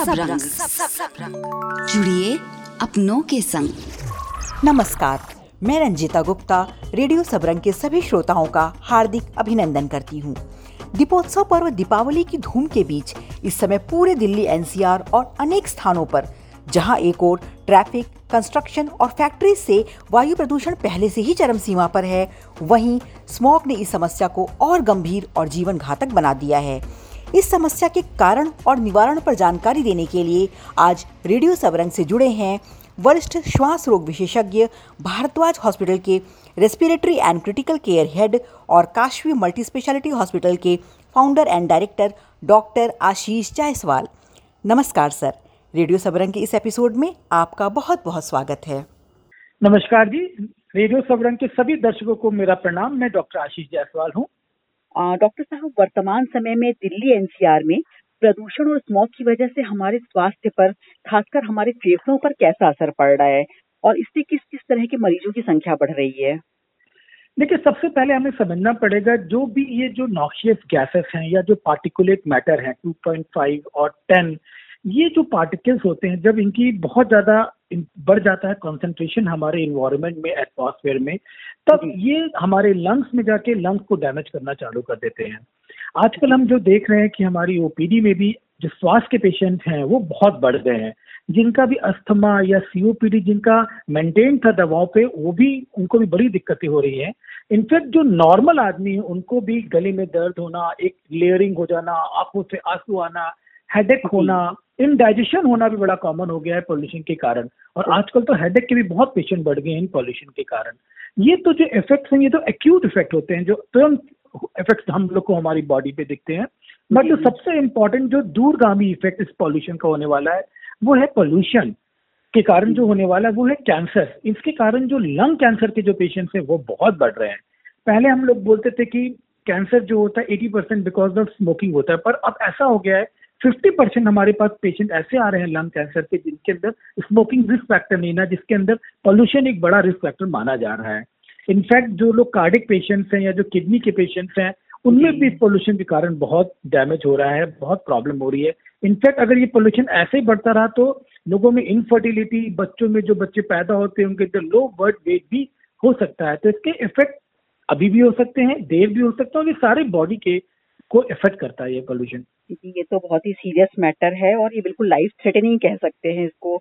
Radio Sabrang. जुड़िए अपनों के संग। नमस्कार मैं रंजिता गुप्ता रेडियो सबरंग के सभी श्रोताओं का हार्दिक अभिनंदन करती हूँ। दीपोत्सव पर्व दीपावली की धूम के बीच इस समय पूरे दिल्ली एनसीआर और अनेक स्थानों पर जहाँ एक ओर ट्रैफ़िक कंस्ट्रक्शन और फैक्ट्री से वायु प्रदूषण पहले से ही चरम सीमा पर है वहीं स्मॉग ने इस समस्या को और गंभीर और जीवन घातक बना दिया है। इस समस्या के कारण और निवारण पर जानकारी देने के लिए आज रेडियो सबरंग से जुड़े हैं वरिष्ठ श्वास रोग विशेषज्ञ, भारद्वाज हॉस्पिटल के respiratory and critical care head और काशवी मल्टी स्पेशलिटी हॉस्पिटल के founder and director doctor Ashish Jaiswal. नमस्कार सर, रेडियो सबरंग के इस एपिसोड में आपका बहुत बहुत स्वागत है। नमस्कार जी, रेडियो सबरंग के सभी दर्शकों को मेरा प्रणाम, मैं डॉक्टर आशीष जायसवाल हूँ। डॉक्टर साहब, वर्तमान समय में दिल्ली एनसीआर में प्रदूषण और स्मॉग की वजह से हमारे स्वास्थ्य पर, खासकर हमारे फेफड़ों पर कैसा असर पड़ रहा है? और इससे किस किस तरह के मरीजों की संख्या बढ़ रही है? देखिए, सबसे पहले हमें समझना पड़ेगा, जो भी ये जो नॉक्शियस गैसेस हैं या जो पार्टिकुलेट मैटर हैं 2.5 और 10 ये जो पार्टिकल्स होते हैं जब इनकी बहुत ज़्यादा बढ़ जाता है कंसंट्रेशन हमारे इन्वायरमेंट में एटमॉस्फेयर में तब ये हमारे लंग्स में जाके लंग्स को डैमेज करना चालू कर देते हैं। आजकल हम जो देख रहे हैं कि हमारी ओपीडी में भी जो स्वास्थ्य के पेशेंट हैं वो बहुत बढ़ गए हैं। जिनका भी अस्थमा या सीओपीडी जिनका मेंटेन था दवाओं पे वो भी उनको भी बड़ी दिक्कतें हो रही हैं। इनफैक्ट जो नॉर्मल आदमी है उनको भी गले में दर्द होना एक लेयरिंग हो जाना आँखों से आँसू आना हेडेक होना इनडाइजेशन होना भी बड़ा कॉमन हो गया है पॉल्यूशन के कारण। और आजकल तो हेडेक के भी बहुत पेशेंट बढ़ गए हैं इन पॉल्यूशन के कारण। ये तो जो इफेक्ट्स हैं ये तो एक्यूट इफ़ेक्ट होते हैं जो तुरंत इफेक्ट्स हम लोग को हमारी बॉडी पे दिखते हैं। बट जो सबसे इम्पोर्टेंट जो दूरगामी इफ़ेक्ट इस पॉल्यूशन का होने वाला है वो है पॉल्यूशन के कारण जो होने वाला है वो है कैंसर इसके कारण जो लंग कैंसर के जो पेशेंट्स हैं वो बहुत बढ़ रहे हैं। पहले हम लोग बोलते थे कि कैंसर जो होता है eighty percent because of smoking होता है पर अब ऐसा हो गया है फिफ्टी परसेंट हमारे पास पेशेंट ऐसे आ रहे हैं लंग कैंसर के जिनके अंदर स्मोकिंग रिस्क फैक्टर नहीं ना जिसके अंदर पॉल्यूशन एक बड़ा रिस्क फैक्टर माना जा रहा है। इनफैक्ट जो लोग कार्डिक पेशेंट्स हैं या जो किडनी के पेशेंट्स हैं उनमें भी पोल्यूशन के कारण बहुत डैमेज हो रहा है बहुत प्रॉब्लम हो रही है। इनफैक्ट अगर ये पोल्यूशन ऐसे ही बढ़ता रहा तो लोगों में इनफर्टिलिटी बच्चों में जो बच्चे पैदा होते हैं उनके अंदर लो बर्थ वेट भी हो सकता है। तो इसके इफ़ेक्ट अभी भी हो सकते हैं देर भी हो सकता है और ये सारे बॉडी के को इफ़ेक्ट करता है ये पोल्यूशन ये तो बहुत ही सीरियस मैटर है और ये बिल्कुल लाइफ थ्रेटनिंग कह सकते हैं इसको।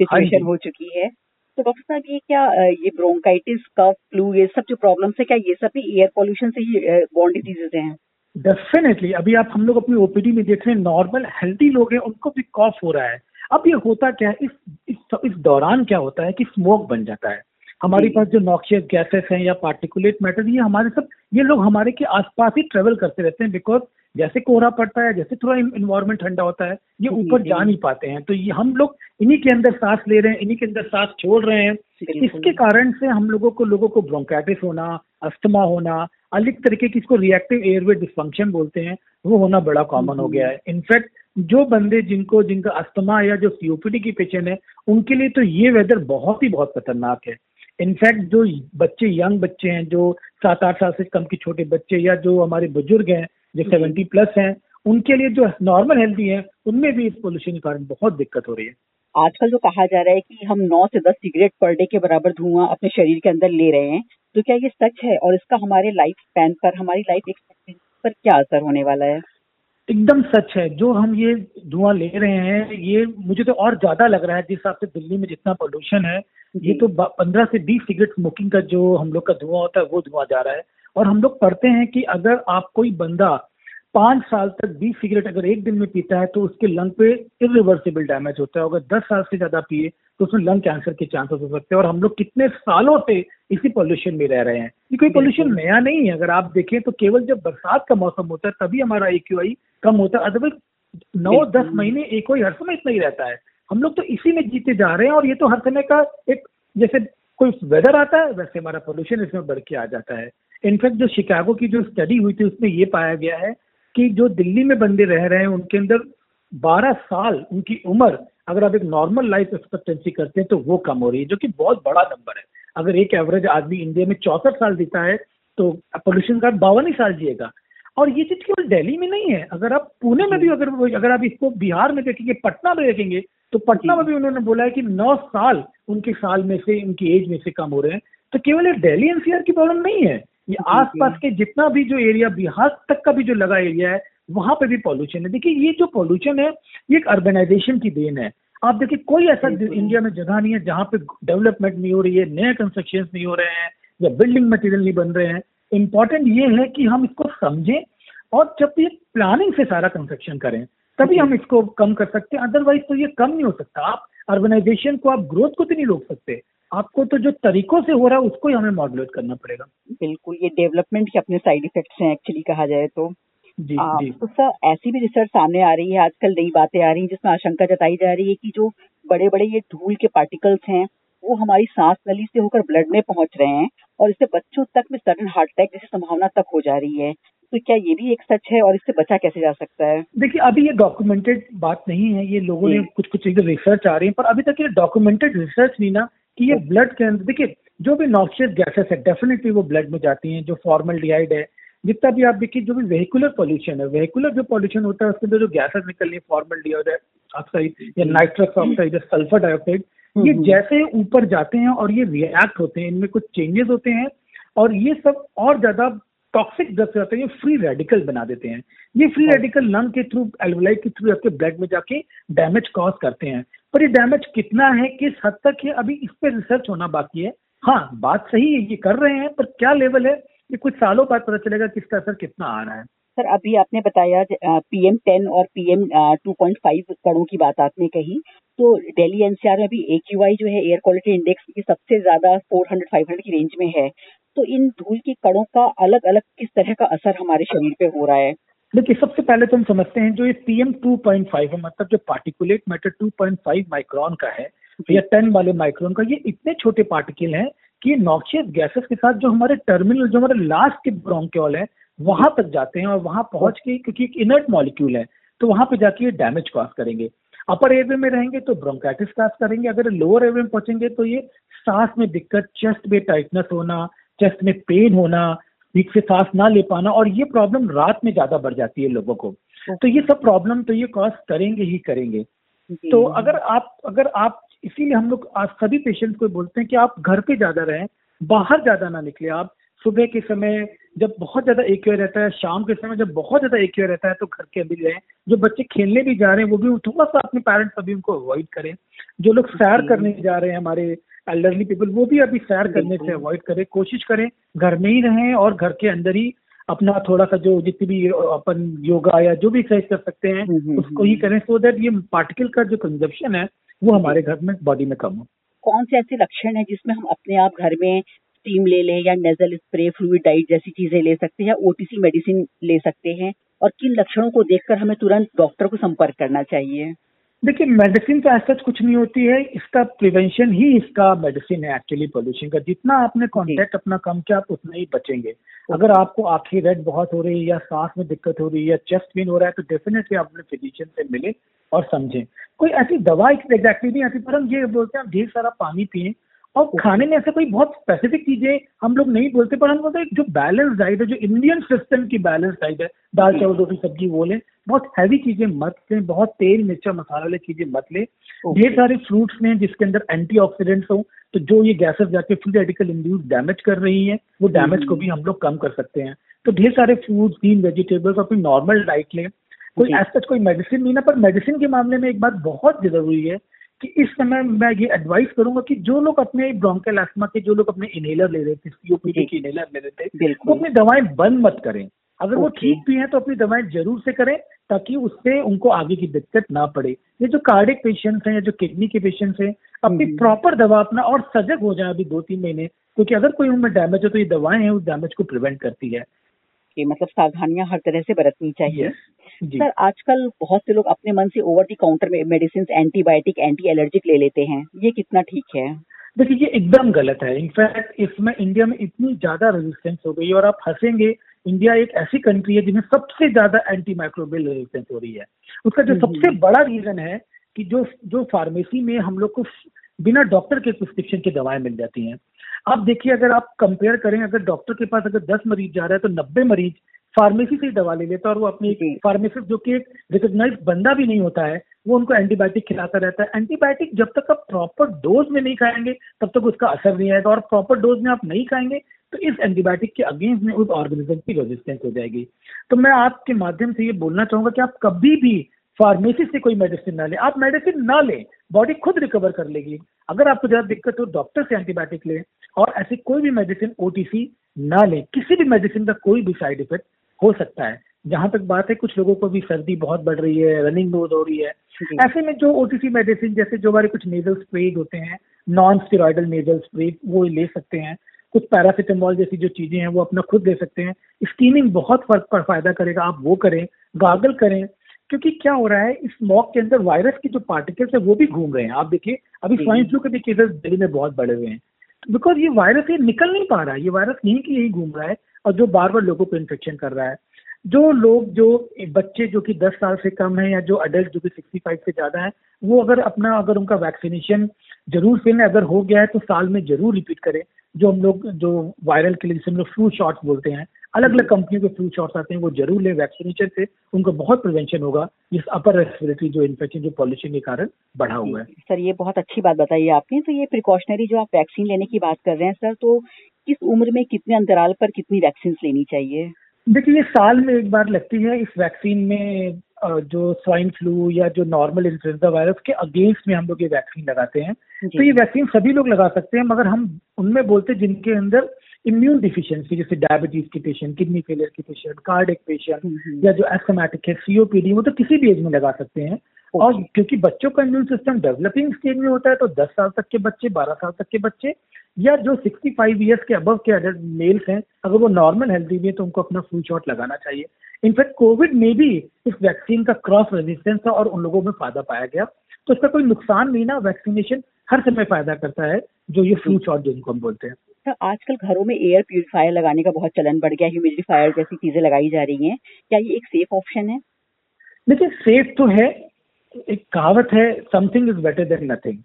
सिचुएशन हो चुकी है। तो डॉक्टर साहब ये क्या ये ब्रोंकाइटिस कफ फ्लू ये सब जो प्रॉब्लम्स है क्या ये सब भी एयर पॉल्यूशन से ही बॉन्ड डिजीजेज हैं? डेफिनेटली अभी आप हम लोग अपनी ओपीडी में देख रहे हैं नॉर्मल हेल्थी लोग हैं उनको भी कॉफ हो रहा है। अब ये होता क्या है? इस इस, इस दौरान क्या होता है कि स्मोक बन जाता है। हमारे पास जो नॉक्शियस गैसेस हैं या पार्टिकुलेट मैटर ये हमारे सब ये लोग हमारे के आसपास ही ट्रेवल करते रहते हैं बिकॉज़ जैसे कोहरा पड़ता है जैसे थोड़ा इन्वायरमेंट ठंडा होता है ये ऊपर जा। नहीं पाते हैं। तो ये हम लोग इन्हीं के अंदर सांस ले रहे हैं इन्हीं के अंदर सांस छोड़ रहे हैं। इसके कारण से हम लोगों को लोगों को ब्रोंकाइटिस होना अस्थमा होना अलग तरीके की इसको रिएक्टिव एयरवे डिस्फंक्शन बोलते हैं वो होना बड़ा कॉमन हो गया है। इनफैक्ट जो बंदे जिनको जिनका अस्थमा या जो सीओपीडी की पेशेंट है उनके लिए तो ये वेदर बहुत ही बहुत खतरनाक है। इनफैक्ट जो बच्चे यंग बच्चे हैं जो सात आठ साल से कम के छोटे बच्चे या जो हमारे बुज़ुर्ग हैं जो सेवेंटी प्लस हैं उनके लिए जो नॉर्मल हेल्थी है उनमें भी इस पोल्यूशन के कारण बहुत दिक्कत हो रही है। आजकल जो कहा जा रहा है कि हम नौ से दस सिगरेट पर डे के बराबर धुआँ अपने शरीर के अंदर ले रहे हैं तो क्या ये सच है? और इसका हमारे लाइफ स्पैन पर हमारी लाइफ एक्सपेक्टेंसी पर क्या असर होने वाला है? एकदम सच है। जो हम ये धुआँ ले रहे हैं ये मुझे तो और ज़्यादा लग रहा है जिस हिसाब से दिल्ली में जितना पोल्यूशन है ये तो पंद्रह से बीस सिगरेट स्मोकिंग का जो हम लोग का धुआँ होता है वो धुआँ जा रहा है। और हम लोग पढ़ते हैं कि अगर आप कोई बंदा पाँच साल तक बीस सिगरेट अगर एक दिन में पीता है तो उसके लंग पे इरिवर्सिबल डैमेज होता है। अगर दस साल से ज़्यादा पिए तो उसमें लंग कैंसर के चांसेस हो सकते हैं। और हम लोग कितने सालों से इसी पोल्यूशन में रह रहे हैं। ये कोई पोल्यूशन नया नहीं है। अगर आप देखें तो केवल जब बरसात का मौसम होता है तभी हमारा ए कम होता है। अदरवाइज़ नौ दस महीने एक हर समय इतना ही रहता है। हम लोग तो इसी में जीते जा रहे हैं और ये तो हर समय का एक जैसे कोई वेदर आता है वैसे हमारा पोल्यूशन इसमें बढ़ के आ जाता है। इनफैक्ट जो शिकागो की जो स्टडी हुई थी उसमें ये पाया गया है कि जो दिल्ली में बंदे रह रहे हैं उनके अंदर 12 साल उनकी उम्र अगर आप एक नॉर्मल लाइफ एक्सपेक्टेंसी करते हैं तो वो कम हो रही है जो कि बहुत बड़ा नंबर है। अगर एक एवरेज आदमी इंडिया में चौसठ साल जीता है तो पोल्यूशन का बावन ही साल जिएगा। और ये चीज़ केवल दिल्ली में नहीं है। अगर आप पुणे में भी अगर अगर आप इसको बिहार में देखेंगे पटना में देखेंगे तो पटना में भी उन्होंने बोला है कि नौ साल उनके साल में से उनकी एज में से कम हो रहे हैं। तो केवल ये दिल्ली एनसीआर की प्रॉब्लम नहीं है। ये आसपास के जितना भी जो एरिया बिहार तक का भी जो लगा एरिया है वहाँ पे भी पॉल्यूशन है। देखिए ये जो पॉल्यूशन है ये एक अर्बेनाइजेशन की देन है। आप देखिए कोई ऐसा इंडिया में जगह नहीं है जहाँ पे डेवलपमेंट नहीं हो रही है नए कंस्ट्रक्शन नहीं हो रहे हैं या बिल्डिंग मटेरियल नहीं बन रहे हैं। इंपॉर्टेंट ये है कि हम इसको समझें और जब ये प्लानिंग से सारा कंस्ट्रक्शन करें तभी हम इसको कम कर सकते हैं। अदरवाइज़ तो ये कम नहीं हो सकता। आप अर्बनाइजेशन को आप ग्रोथ को तो नहीं रोक सकते। आपको तो जो तरीकों से हो रहा है उसको ही हमें मॉडुलेट करना पड़ेगा। बिल्कुल ये डेवलपमेंट के अपने साइड इफेक्ट्स हैं एक्चुअली कहा जाए तो। जी आ, जी। तो सर ऐसी भी रिसर्च सामने आ रही है आजकल नई बातें आ रही हैं जिसमें आशंका जताई जा रही है कि जो बड़े बड़े ये धूल के पार्टिकल्स हैं वो हमारी सांस नली से होकर ब्लड में पहुँच रहे हैं और इससे बच्चों तक में सडन हार्ट अटैक जैसी संभावना तक हो जा रही है। तो क्या ये भी एक सच है और इससे बचा कैसे जा सकता है? देखिए अभी ये डॉक्यूमेंटेड बात नहीं है ये लोगों ने कुछ कुछ चीज़ें रिसर्च आ रही है पर अभी तक ये डॉक्यूमेंटेड रिसर्च नहीं ना कि ये ब्लड के अंदर देखिए जो भी नॉक्शियस गैसेस है डेफिनेटली वो ब्लड में जाती हैं जो फॉर्मल है जितना भी आप देखिए जो भी वेहिकुलर पॉल्यूशन है वेहिकुलर जो पॉल्यूशन होता है उसके अंदर जो गैसेस निकल रही है फॉर्मल ऑक्साइड या नाइट्रस ऑक्साइड या सल्फ़र डाइऑक्साइड ये हम्म। जैसे ऊपर जाते हैं और ये रिएक्ट होते हैं इनमें कुछ चेंजेस होते हैं और ये सब और ज़्यादा टॉक्सिक ड्रग्स होते हैं ये फ्री रेडिकल बना देते हैं। ये फ्री रेडिकल लंग के थ्रू एल्वोलाइट के थ्रू आपके ब्लड में जाके डैमेज कॉज करते हैं। पर ये डैमेज कितना है, किस हद तक है, अभी इस पर रिसर्च होना बाकी है। हाँ बात सही है, ये कर रहे हैं, पर क्या लेवल है, ये कुछ सालों बाद पता चलेगा कि इसका असर कितना आ रहा है। सर, अभी आपने बताया पीएम टेन और PM two point five crore की बात आपने कही तो दिल्ली एनसीआर में अभी ए जो है एयर क्वालिटी इंडेक्स की सबसे ज़्यादा 400 500 की रेंज में है। तो इन धूल के कणों का अलग अलग किस तरह का असर हमारे शरीर पे हो रहा है? देखिए सबसे पहले तो हम समझते हैं जो ये पीएम 2.5 है मतलब जो पार्टिकुलेट मैटर 2.5 माइक्रॉन का है या 10 वाले माइक्रोन का ये इतने छोटे पार्टिकल हैं कि ये नॉक्शियस गैसेस के साथ जो हमारे टर्मिनल जो हमारे लास्ट के ब्रोंक्योल है वहाँ तक जाते हैं और वहाँ पहुँच के क्योंकि एक इनर्ट मॉलिक्यूल है तो वहाँ पे जाके ये डैमेज कॉज करेंगे। अपर एयरवे में रहेंगे तो ब्रोंकाइटिस कॉज करेंगे अगर लोअर एयरवे में पहुँचेंगे तो ये सांस में दिक्कत चेस्ट में टाइटनेस होना चेस्ट में पेन होना ठीक से सांस ना ले पाना और ये प्रॉब्लम रात में ज़्यादा बढ़ जाती है लोगों को। तो ये सब प्रॉब्लम तो ये कॉज करेंगे ही करेंगे। तो अगर आप अगर आप इसीलिए हम लोग आज सभी पेशेंट्स को बोलते हैं कि आप घर पे ज़्यादा रहें बाहर ज़्यादा ना निकले आप। सुबह के समय जब बहुत ज़्यादा एक रहता है शाम के समय जब बहुत ज़्यादा एक रहता है तो घर के अंदर रहें जो बच्चे खेलने भी जा रहे हैं वो भी थोड़ा सा अपने पेरेंट्स अभी उनको अवॉइड करें। जो लोग सैर करने जा रहे हैं हमारे एल्डरली पीपल वो भी अभी सैर करने से अवॉइड करें। कोशिश करें घर में ही रहें और घर के अंदर ही अपना थोड़ा सा जो जितनी भी अपन योगा या जो भी एक्सरसाइज कर सकते हैं हम्म, हम्म, उसको ही करें सो दैट ये पार्टिकल का जो कंजप्शन है वो हमारे घर में बॉडी में कम हो। कौन से ऐसे लक्षण है जिसमें हम अपने आप घर में स्टीम ले लें या नेजल स्प्रे फ्लूइड डाइट जैसी चीज़ें ले सकते हैं या ओटीसी मेडिसिन ले सकते हैं और किन लक्षणों को देखकर हमें तुरंत डॉक्टर को संपर्क करना चाहिए। देखिए मेडिसिन तो ऐसा कुछ नहीं होती है इसका प्रिवेंशन ही इसका मेडिसिन है एक्चुअली पोल्यूशन का। जितना आपने कांटेक्ट अपना कम किया आप उतना ही बचेंगे। अगर आपको आँखें रेड बहुत हो रही है या सांस में दिक्कत हो रही है या चेस्ट पेन हो रहा है तो डेफिनेटली आप अपने फिजिशियन से मिले और समझें। कोई ऐसी दवा एग्जैक्टली नहीं आती पर हम ये बोलते हैं आप ढेर सारा पानी पिए और खाने में ऐसे कोई बहुत स्पेसिफिक चीज़ें हम लोग नहीं बोलते पर हम बोलते हैं जो बैलेंस डाइट है जो इंडियन सिस्टम की बैलेंस डाइट है दाल चावल रोटी सब्ज़ी वो लें बहुत हैवी चीज़ें मत लें बहुत तेल मिर्चा मसाला वाली चीज़ें मत लें। ढेर सारे फ्रूट्स लें जिसके अंदर एंटीऑक्सीडेंट्स हो तो जो ये गैसेस जाके फ्री रेडिकल इंड्यूस डैमेज कर रही है वो डैमेज को भी हम लोग कम कर सकते हैं। तो ढेर सारे फ्रूट्स ग्रीन वेजिटेबल्स अपनी नॉर्मल डाइट लें। कोई जी। ऐसा कोई मेडिसिन नहीं ना पर मेडिसिन के मामले में एक बात बहुत ज़रूरी है कि इस समय मैं ये एडवाइस करूँगा कि जो लोग अपने ब्रोंकल एस्मा के जो लोग अपने इनहेलर ले रहे थे सीओपीडी। के इनहेलर ले रहे थे वो अपनी दवाएँ बंद मत करें। अगर वो ठीक भी है तो अपनी दवाएँ ज़रूर से करें ताकि उससे उनको आगे की दिक्कत ना पड़े। ये जो कार्डिक पेशेंट्स हैं या जो किडनी के पेशेंट्स हैं अपनी हम्म। प्रॉपर दवा अपना और सजग हो जाए अभी दो तीन महीने क्योंकि अगर कोई उनमें डैमेज हो तो ये दवाएँ हैं उस डैमेज को प्रिवेंट करती है। कि मतलब सावधानियाँ हर तरह से बरतनी चाहिए। सर आजकल बहुत से लोग अपने मन से ओवर दी काउंटर में मेडिसिन एंटीबायोटिक एंटी एलर्जिक ले लेते हैं। ये कितना ठीक है? देखिए ये एकदम गलत है। इनफैक्ट इसमें इंडिया में इतनी ज़्यादा रेजिस्टेंस हो गई है और आप हंसेंगे। इंडिया एक ऐसी कंट्री है जिसमें सबसे ज़्यादा एंटी माइक्रोबियल रेजिस्टेंस हो रही है। उसका जो हम्म। सबसे बड़ा रीजन है कि जो जो फार्मेसी में हम लोग को बिना डॉक्टर के प्रिस्क्रिप्शन की दवाएँ मिल जाती हैं। आप देखिए अगर आप कंपेयर करें अगर डॉक्टर के पास अगर दस मरीज़ जा रहा है तो नब्बे मरीज़ फार्मेसी से ही दवा ले लेता है और वो अपनी फार्मेसिस्ट जो। कि एक रिकोगनाइज बंदा भी नहीं होता है वो उनको एंटीबायोटिक खिलाता रहता है। एंटीबायोटिक जब तक आप प्रॉपर डोज में नहीं खाएँगे तब तक उसका असर नहीं आएगा और प्रॉपर डोज में आप नहीं खाएँगे तो इस एंटीबायोटिक के अगेंस्ट में उस ऑर्गेनिज्म की रेजिस्टेंस हो जाएगी। तो मैं आपके माध्यम से ये बोलना चाहूँगा कि आप कभी भी फार्मेसी से कोई मेडिसिन ना लें। आप मेडिसिन ना लें बॉडी खुद रिकवर कर लेगी। अगर आपको ज़्यादा दिक्कत हो डॉक्टर से एंटीबायोटिक लें। और ऐसी कोई भी मेडिसिन ओटीसी ना ले। किसी भी मेडिसिन का कोई भी साइड इफ़ेक्ट हो सकता है। जहाँ तक बात है कुछ लोगों को भी सर्दी बहुत बढ़ रही है रनिंग नोज़ हो रही है। ऐसे में जो ओटीसी मेडिसिन जैसे जो हमारे कुछ नेजल स्प्रे होते हैं नॉन स्टेरॉयडल नेजल स्प्रे वो ले सकते हैं। कुछ पैरासिटामोल जैसी जो चीज़ें हैं वो अपना खुद ले सकते हैं। स्टीमिंग बहुत फ़र्क पर फ़ायदा करेगा। आप वो करें गागल करें क्योंकि क्या हो रहा है इस मॉक के अंदर वायरस के जो पार्टिकल्स है वो भी घूम रहे हैं। आप देखिए अभी स्वाइन फ्लू के भी केसेस दिल्ली में बहुत बढ़े हुए हैं। बिकॉज़ ये वायरस ये निकल नहीं पा रहा है, ये वायरस यहीं की यही घूम रहा है और जो बार बार लोगों को इन्फेक्शन कर रहा है। जो लोग, जो बच्चे जो कि 10 साल से कम है या जो अडल्ट जो कि 65 से ज़्यादा है, वो अगर अपना, अगर उनका वैक्सीनेशन ज़रूर फिर अगर हो गया है तो साल में ज़रूर रिपीट करें। जो हम लोग, जो वायरल के लिए जिसे हम लोग फ्लू शॉट्स बोलते हैं अलग अलग कंपनियों के फ्लू शॉट्स आते हैं वो ज़रूर ले वैक्सीनेशन से। उनको बहुत प्रिवेंशन होगा इस अपर रेस्पिरेटरी जो इन्फेक्शन जो पॉल्यूशन के कारण बढ़ा हुआ है। सर ये बहुत अच्छी बात बताई आपने। तो ये प्रिकॉशनरी जो आप वैक्सीन लेने की बात कर रहे हैं सर तो किस उम्र में कितने अंतराल पर कितनी वैक्सीन लेनी चाहिए? देखिए ये साल में एक बार लगती है इस वैक्सीन में जो स्वाइन फ्लू या जो नॉर्मल इन्फ्लुएंजा वायरस के अगेंस्ट में हम लोग ये वैक्सीन लगाते हैं। तो ये वैक्सीन सभी लोग लगा सकते हैं मगर हम उनमें बोलते हैं जिनके अंदर इम्यून डिफिशियंसी जैसे डायबिटीज़ के पेशेंट किडनी फेलियर के पेशेंट कार्डिक पेशेंट या जो एस्थमेटिक है सीओपीडी वो तो किसी भी एज में लगा सकते हैं। और क्योंकि बच्चों का इम्यून सिस्टम डेवलपिंग स्टेज में होता है तो 10 साल तक के बच्चे 12 साल तक के बच्चे या जो 65 इयर्स के अबव के अडल्ट मेल्स हैं अगर वो नॉर्मल हेल्थी भी है तो उनको अपना फ्लू शॉट लगाना चाहिए। इनफैक्ट कोविड में भी इस वैक्सीन का क्रॉस रेजिस्टेंस था और उन लोगों में फ़ायदा पाया गया। तो इसका कोई नुकसान नहीं ना वैक्सीनेशन हर समय फ़ायदा करता है जो ये फ्लू शॉट जिनको हम बोलते हैं। सर आजकल घरों में एयर प्यूरिफायर लगाने का बहुत चलन बढ़ गया ह्यूमिडिफायर जैसी चीज़ें लगाई जा रही हैं। क्या ये एक सेफ़ ऑप्शन है? देखिए सेफ़ तो है एक कहावत है something is better than nothing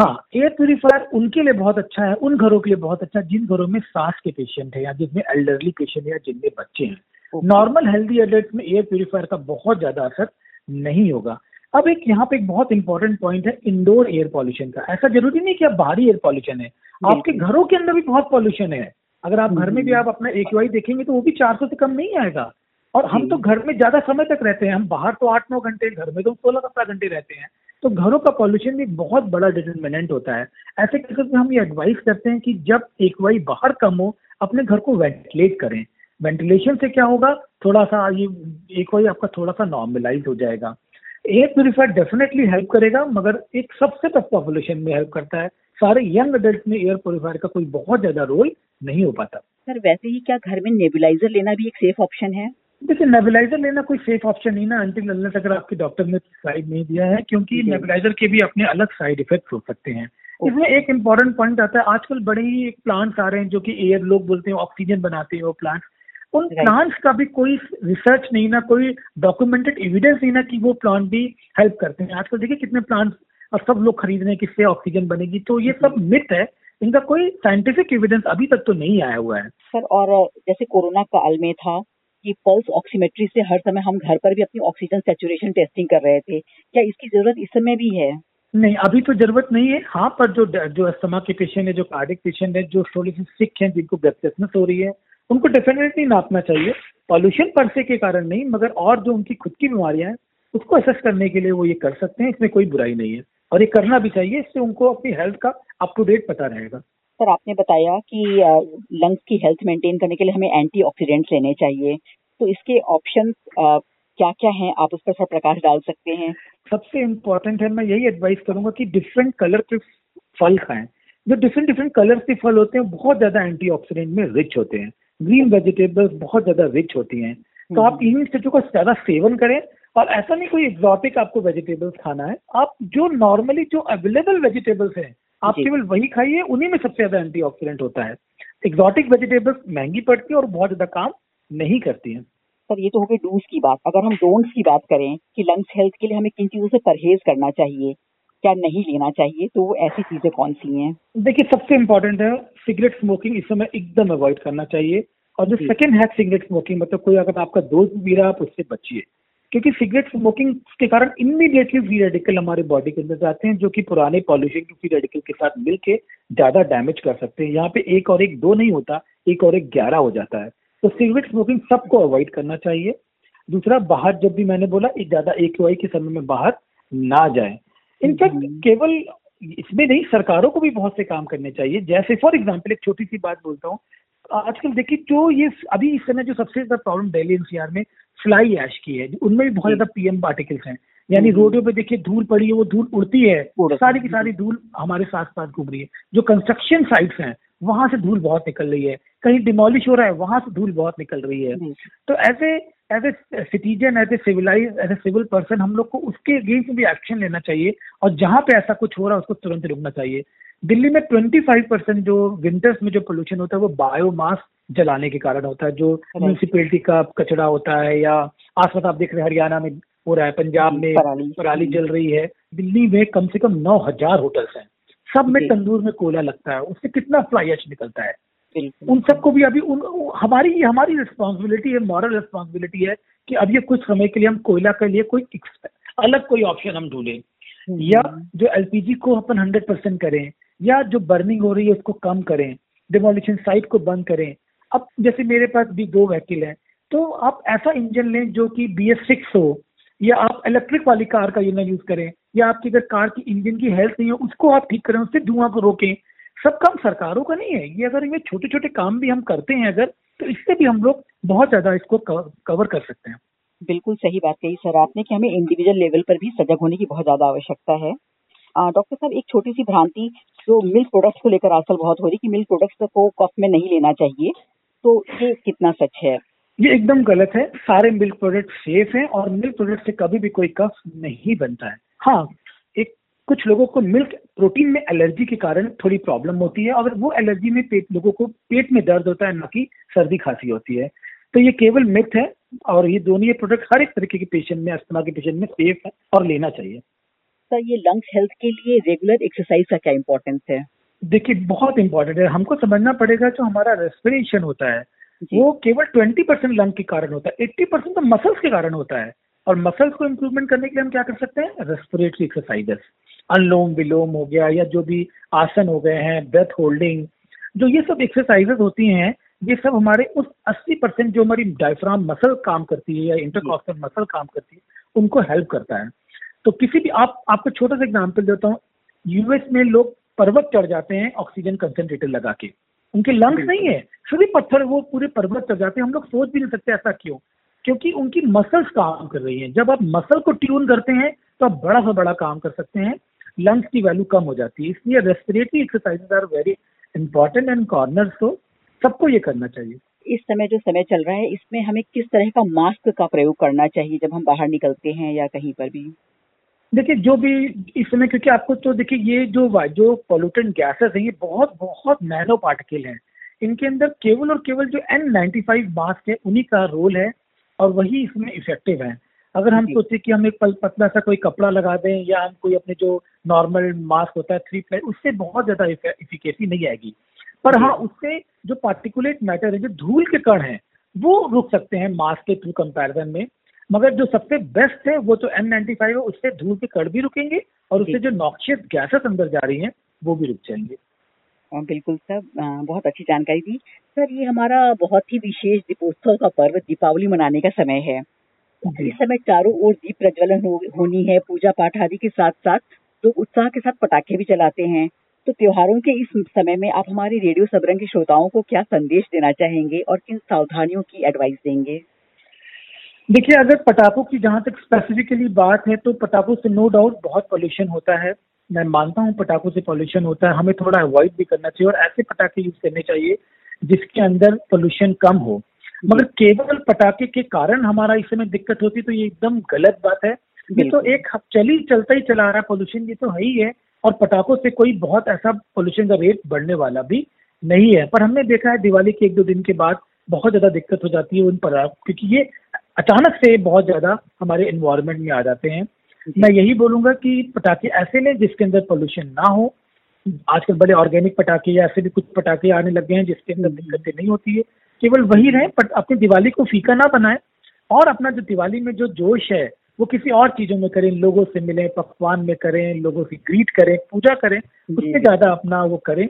हाँ एयर प्यूरिफायर उनके लिए बहुत अच्छा है उन घरों के लिए बहुत अच्छा जिन घरों में सांस के पेशेंट है या जिनमें एल्डरली पेशेंट है या जिनमें बच्चे हैं। नॉर्मल हेल्दी एडल्ट में एयर प्यूरिफायर का बहुत ज़्यादा असर नहीं होगा। अब एक यहाँ पे एक बहुत इंपॉर्टेंट पॉइंट है इंडोर एयर पॉल्यूशन का। ऐसा ज़रूरी नहीं कि अब बाहरी एयर पॉल्यूशन है। आपके घरों के अंदर भी बहुत पॉल्यूशन है। अगर आप घर में भी आप अपना एक देखेंगे तो वो भी चार सौ से कम नहीं आएगा। और हम तो घर में ज़्यादा समय तक रहते हैं। हम बाहर तो आठ नौ घंटे घर में तो सोलह सत्रह घंटे रहते हैं। तो घरों का पॉल्यूशन भी बहुत बड़ा डिटर्मिनेंट होता है। ऐसे केसेस में हम ये एडवाइस करते हैं कि जब एक वाई बाहर कम हो अपने घर को वेंटिलेट करें। वेंटिलेशन से क्या होगा? थोड़ा सा ये एक वाई आपका थोड़ा सा नॉर्मलाइज हो जाएगा। एयर प्योरीफायर डेफिनेटली हेल्प करेगा मगर एक सबसे टफ पॉपुलेशन में हेल्प करता है। सारे यंग अडल्ट में एयर प्योरीफायर का कोई बहुत ज़्यादा रोल नहीं हो पाता। सर वैसे ही क्या घर में नेबुलाइजर लेना भी एक सेफ़ ऑप्शन है? देखिए नेबुलाइजर लेना कोई सेफ़ ऑप्शन नहीं ना। अंतिम अनलेस अगर आपके डॉक्टर ने साइड नहीं दिया है क्योंकि नेबुलाइजर के भी अपने अलग साइड इफ़ेक्ट हो सकते हैं। इसमें एक इंपॉर्टेंट पॉइंट आता है आजकल बड़े ही एक प्लांट्स आ रहे हैं जो कि एयर लोग बोलते हैं ऑक्सीजन बनाते हैं वो प्लांट्स उन प्लांट्स का भी कोई रिसर्च नहीं ना कोई डॉक्यूमेंटेड एविडेंस नहीं ना कि वो प्लांट भी हेल्प करते हैं। आजकल देखिए कितने प्लांट्स और सब लोग खरीद रहे हैं किससे ऑक्सीजन बनेगी। तो ये सब मिथ है। इनका कोई साइंटिफिक एविडेंस अभी तक तो नहीं आया हुआ है। सर और जैसे कोरोना काल में था कि पल्स ऑक्सीमेट्री से हर समय हम घर पर भी अपनी ऑक्सीजन सेचुरेशन टेस्टिंग कर रहे थे। क्या इसकी ज़रूरत इस समय भी है? नहीं अभी तो ज़रूरत नहीं है। हाँ पर जो जो अस्थमा के पेशेंट है जो कार्डिक पेशेंट है जो थोड़ी सी सिक है जिनको ब्रेथलेसनेस हो रही है उनको डेफिनेटली नापना चाहिए। पॉल्यूशन परसे के कारण नहीं मगर और जो उनकी खुद की बीमारियाँ हैं उसको असेस करने के लिए वो ये कर सकते हैं। इसमें कोई बुराई नहीं है। और ये करना भी चाहिए इससे उनको अपनी हेल्थ का अप टू डेट पता रहेगा। सर आपने बताया कि लंग्स की हेल्थ मेंटेन करने के लिए हमें एंटीऑक्सीडेंट्स लेने चाहिए। तो इसके ऑप्शन क्या क्या हैं? आप उस पर थोड़ा प्रकाश डाल सकते हैं। सबसे इम्पोर्टेंट है मैं यही एडवाइस करूँगा कि डिफरेंट कलर के फल खाएँ। जो डिफरेंट डिफरेंट कलर के फल होते हैं बहुत ज़्यादा एंटीऑक्सीडेंट में रिच होते हैं। ग्रीन वेजिटेबल्स बहुत ज़्यादा रिच होती हैं। तो आप इन चीज़ों का ज़्यादा सेवन करें और ऐसा नहीं कोई एग्जॉटिक आपको वेजिटेबल्स खाना है। आप जो नॉर्मली जो अवेलेबल वेजिटेबल्स हैं आप केवल वही खाइए उन्हीं में सबसे ज़्यादा एंटीऑक्सीडेंट होता है। एग्जॉटिक वेजिटेबल्स महँगी पड़ती है और बहुत ज़्यादा काम नहीं करती है। सर ये तो हो गई डूज की बात। अगर हम डोंट्स की बात करें कि लंग्स हेल्थ के लिए हमें किन चीज़ों से परहेज करना चाहिए क्या नहीं लेना चाहिए तो वो ऐसी चीज़ें कौन सी हैं? देखिए सबसे इम्पोर्टेंट है सिगरेट स्मोकिंग इस समय एकदम अवॉइड करना चाहिए। और जो सेकेंड है सिगरेट स्मोकिंग मतलब कोई अगर आपका दोस्त पी रहा आप उससे बचिए। क्योंकि सिगरेट स्मोकिंग के कारण इमीडिएटली फ्री रेडिकल हमारे बॉडी के अंदर जाते हैं जो कि पुराने पॉल्यूशन के फ्री रेडिकल के साथ मिलके ज़्यादा डैमेज कर सकते हैं। यहाँ पे एक और एक दो नहीं होता एक और एक ग्यारह हो जाता है। तो सिगरेट स्मोकिंग सबको अवॉइड करना चाहिए। दूसरा बाहर जब भी मैंने बोला ज़्यादा एक के समय में बाहर ना जाए। इनफैक्ट हम्म। केवल इसमें नहीं सरकारों को भी बहुत से काम करने चाहिए। जैसे फॉर एग्ज़ाम्पल एक छोटी सी बात बोलता हूँ। आजकल देखिए जो ये अभी इस समय जो सबसे ज़्यादा प्रॉब्लम दिल्ली एनसीआर में फ्लाई ऐश की है। उनमें भी बहुत ज़्यादा पीएम पार्टिकल्स हैं। यानी। रोडों पे देखिए धूल पड़ी है वो धूल उड़ती है। सारी की सारी धूल हमारे साथ साथ घूम रही है। जो कंस्ट्रक्शन साइट्स हैं वहाँ से धूल बहुत निकल रही है। कहीं डिमोलिश हो रहा है वहाँ से धूल बहुत निकल रही है। तो as a as a citizen as a civilize as a civil person हम लोग को उसके अगेंस्ट भी एक्शन लेना चाहिए। और जहाँ पे ऐसा कुछ हो रहा है उसको तुरंत रुकना चाहिए। दिल्ली में 25 परसेंट जो विंटर्स में जो पोल्यूशन होता है वो बायोमास जलाने के कारण होता है। जो म्यूनिसिपेलिटी का कचरा होता है या आसपास आप देख रहे हैं हरियाणा में हो रहा है पंजाब में पराली। जल रही है। दिल्ली में कम से कम नौ हज़ार होटल्स हैं। सब में तंदूर में कोयला लगता है। उससे कितना फ्लाई निकलता है? उन सबको भी अभी उन हमारी हमारी रिस्पॉन्सिबिलिटी है मॉरल रिस्पॉन्सिबिलिटी है कि अब ये कुछ समय के लिए हम कोयला के लिए कोई अलग कोई ऑप्शन हम ढूंढें। हम्म। या जो एलपीजी को अपन हंड्रेड परसेंट करें या जो बर्निंग हो रही है, उसको कम करें डिमोलिशन साइट को बंद करें। अब जैसे मेरे पास भी दो व्हीकल हैं तो आप ऐसा इंजन लें जो कि बी एस सिक्स हो, या आप इलेक्ट्रिक वाली कार का इंजन यूज़ करें, या आपकी अगर कार की इंजन की हेल्थ नहीं हो, उसको आप ठीक करें, उससे धुआँ को रोकें। सब काम सरकारों का नहीं है। ये अगर ये छोटे छोटे काम भी हम करते हैं अगर तो इससे भी हम लोग बहुत ज़्यादा इसको कवर कर सकते हैं। बिल्कुल सही बात कही सर आपने कि हमें इंडिविजुअल लेवल पर भी सजग होने की बहुत ज़्यादा आवश्यकता है। डॉक्टर साहब, एक छोटी सी भ्रांति जो मिल्क प्रोडक्ट्स को लेकर आजकल बहुत हो रही कि मिल्क प्रोडक्ट्स को कफ में नहीं लेना चाहिए तो ये कितना सच है? ये एकदम गलत है। सारे मिल्क प्रोडक्ट सेफ़ हैं और मिल्क प्रोडक्ट से कभी भी कोई कफ नहीं बनता है। हाँ एक, कुछ लोगों को मिल्क प्रोटीन में एलर्जी के कारण थोड़ी प्रॉब्लम होती है और वो एलर्जी में पेट, लोगों को पेट में दर्द होता है, ना कि सर्दी खांसी होती है। तो ये केवल मिथ है और ये दोनों ये प्रोडक्ट हर एक तरीके के पेशेंट में अस्थमा के पेशेंट में सेफ़ है और लेना चाहिए। सर ये लंग्स हेल्थ के लिए रेगुलर एक्सरसाइज का क्या इम्पोर्टेंस है? देखिए बहुत इंपॉर्टेंट है। हमको समझना पड़ेगा जो हमारा रेस्पिरेशन होता है वो केवल ट्वेंटी परसेंट लंग के कारण होता है। एट्टी परसेंट तो मसल्स के कारण होता है। और मसल्स को इम्प्रूवमेंट करने के लिए हम क्या कर सकते हैं? रेस्पिरेटरी एक्सरसाइजेस अनुलोम विलोम हो गया या जो भी आसन हो गए हैं ब्रेथ होल्डिंग जो ये सब एक्सरसाइजेस होती हैं ये सब हमारे उस 80 परसेंट जो हमारी डायफ्राम मसल काम करती है या इंटरकॉस्टल मसल काम करती है उनको हेल्प करता है। तो किसी भी आप आपको छोटा सा एग्ज़ाम्पल देता हूँ। यूएस में लोग पर्वत चढ़ जाते हैं ऑक्सीजन कंसेंट्रेटर लगा के। उनके लंग्स नहीं है सभी पत्थर वो पूरे पर्वत चढ़ जाते हैं। हम लोग सोच भी नहीं सकते ऐसा क्यों? क्योंकि उनकी मसल्स काम कर रही हैं। जब आप मसल को ट्यून करते हैं तो आप बड़ा से बड़ा काम कर सकते हैं। लंग्स की वैल्यू कम हो जाती है। इसलिए respiratory exercises are very important and corner तो सबको ये करना चाहिए। इस समय जो समय चल रहा है इसमें हमें किस तरह का मास्क का प्रयोग करना चाहिए जब हम बाहर निकलते हैं या कहीं पर भी? देखिए जो भी इस समय क्योंकि आपको तो देखिए ये जो जो पोल्यूटेंट गैसेस हैं ये बहुत बहुत नैनो पार्टिकल हैं। इनके अंदर केवल और केवल जो एन नाइन्टी फाइव मास्क है उन्हीं का रोल है और वही इसमें इफ़ेक्टिव है। अगर हम सोचे कि हम एक पल पतला सा कोई कपड़ा लगा दें या हम कोई अपने जो नॉर्मल मास्क होता है थ्री प्लाई उससे बहुत ज़्यादा इफिकेसी नहीं आएगी। पर हाँ उससे जो पार्टिकुलेट मैटर है जो धूल के कण है वो रुक सकते हैं मास्क के थ्रू कंपैरिजन में। मगर जो सबसे बेस्ट है वो तो एन नाइन्टी फाइव है उससे धूल के कण भी रुकेंगे और उससे जो। नॉक्शियस गैसेस अंदर जा रही हैं वो भी रुक जाएँगे। बिल्कुल सर। बहुत अच्छी जानकारी दी। सर ये हमारा बहुत ही विशेष दीपोत्सव का पर्व दीपावली मनाने का समय है। इस समय चारों ओर दीप प्रज्वलन हो, होनी है पूजा पाठ आदि के साथ साथ लोग तो उत्साह के साथ पटाखे भी चलाते हैं। तो त्योहारों के इस समय में आप हमारे रेडियो सबरंग के श्रोताओं को क्या संदेश देना चाहेंगे और किन सावधानियों की एडवाइस देंगे? देखिए अगर पटाखों की जहाँ तक स्पेसिफिकली बात है तो पटाखों से नो डाउट बहुत पॉल्यूशन होता है। मैं मानता हूँ पटाखों से पॉल्यूशन होता है। हमें थोड़ा अवॉइड भी करना चाहिए और ऐसे पटाखे यूज़ करने चाहिए जिसके अंदर पोल्यूशन कम हो। मगर केवल पटाखे के कारण हमारा इस समय दिक्कत होती तो ये एकदम गलत बात है। ये तो एक चली चलता ही चला रहा पोल्यूशन ये तो है ही है। और पटाखों से कोई बहुत ऐसा पोल्यूशन का रेट बढ़ने वाला भी नहीं है। पर हमने देखा है दिवाली के एक दो दिन के बाद बहुत ज़्यादा दिक्कत हो जाती है उन पटाखों क्योंकि ये अचानक से बहुत ज़्यादा हमारे इन्वायरमेंट में आ जाते हैं। मैं यही बोलूँगा कि पटाखे ऐसे लें जिसके अंदर पोल्यूशन ना हो। आजकल बड़े ऑर्गेनिक पटाखे या ऐसे भी कुछ पटाखे आने लग गए हैं जिसके अंदर दिक्कतें नहीं होती है। केवल वही रहें बट अपनी दिवाली को फीका ना बनाए और अपना जो दिवाली में जो जोश है वो किसी और चीज़ों में करें लोगों से मिलें पकवान में करें लोगों से ग्रीट करें पूजा करें उससे ज़्यादा अपना वो करें।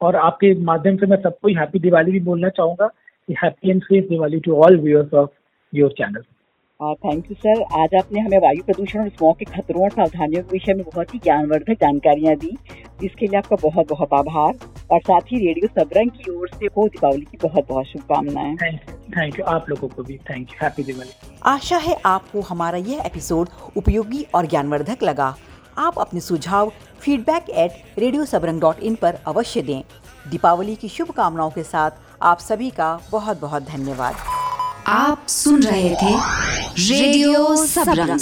और आपके माध्यम से मैं सबको हैप्पी दिवाली भी बोलना चाहूँगा कि happy and safe Diwali to all viewers of your channel thank you sir आज आपने हमें वायु प्रदूषण और स्मॉग के खतरों और सावधानियों के विषय में बहुत ही ज्ञानवर्धक जानकारियाँ दी। इसके लिए आपका बहुत बहुत आभार। और साथ ही रेडियो सबरंग की ओर से हो दीपावली की बहुत बहुत शुभकामनाएँ थैंक यू आप लोगों को भी थैंक यू हैप्पी दिवाली आशा है आपको हमारा यह एपिसोड उपयोगी और ज्ञानवर्धक लगा। आप अपने सुझाव feedback at radio Sabrang dot in पर अवश्य दें। दीपावली की शुभकामनाओं के साथ आप सभी का बहुत बहुत धन्यवाद। आप सुन रहे थे रेडियो सबरंग।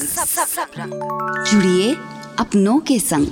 जुड़िए अपनों के संग।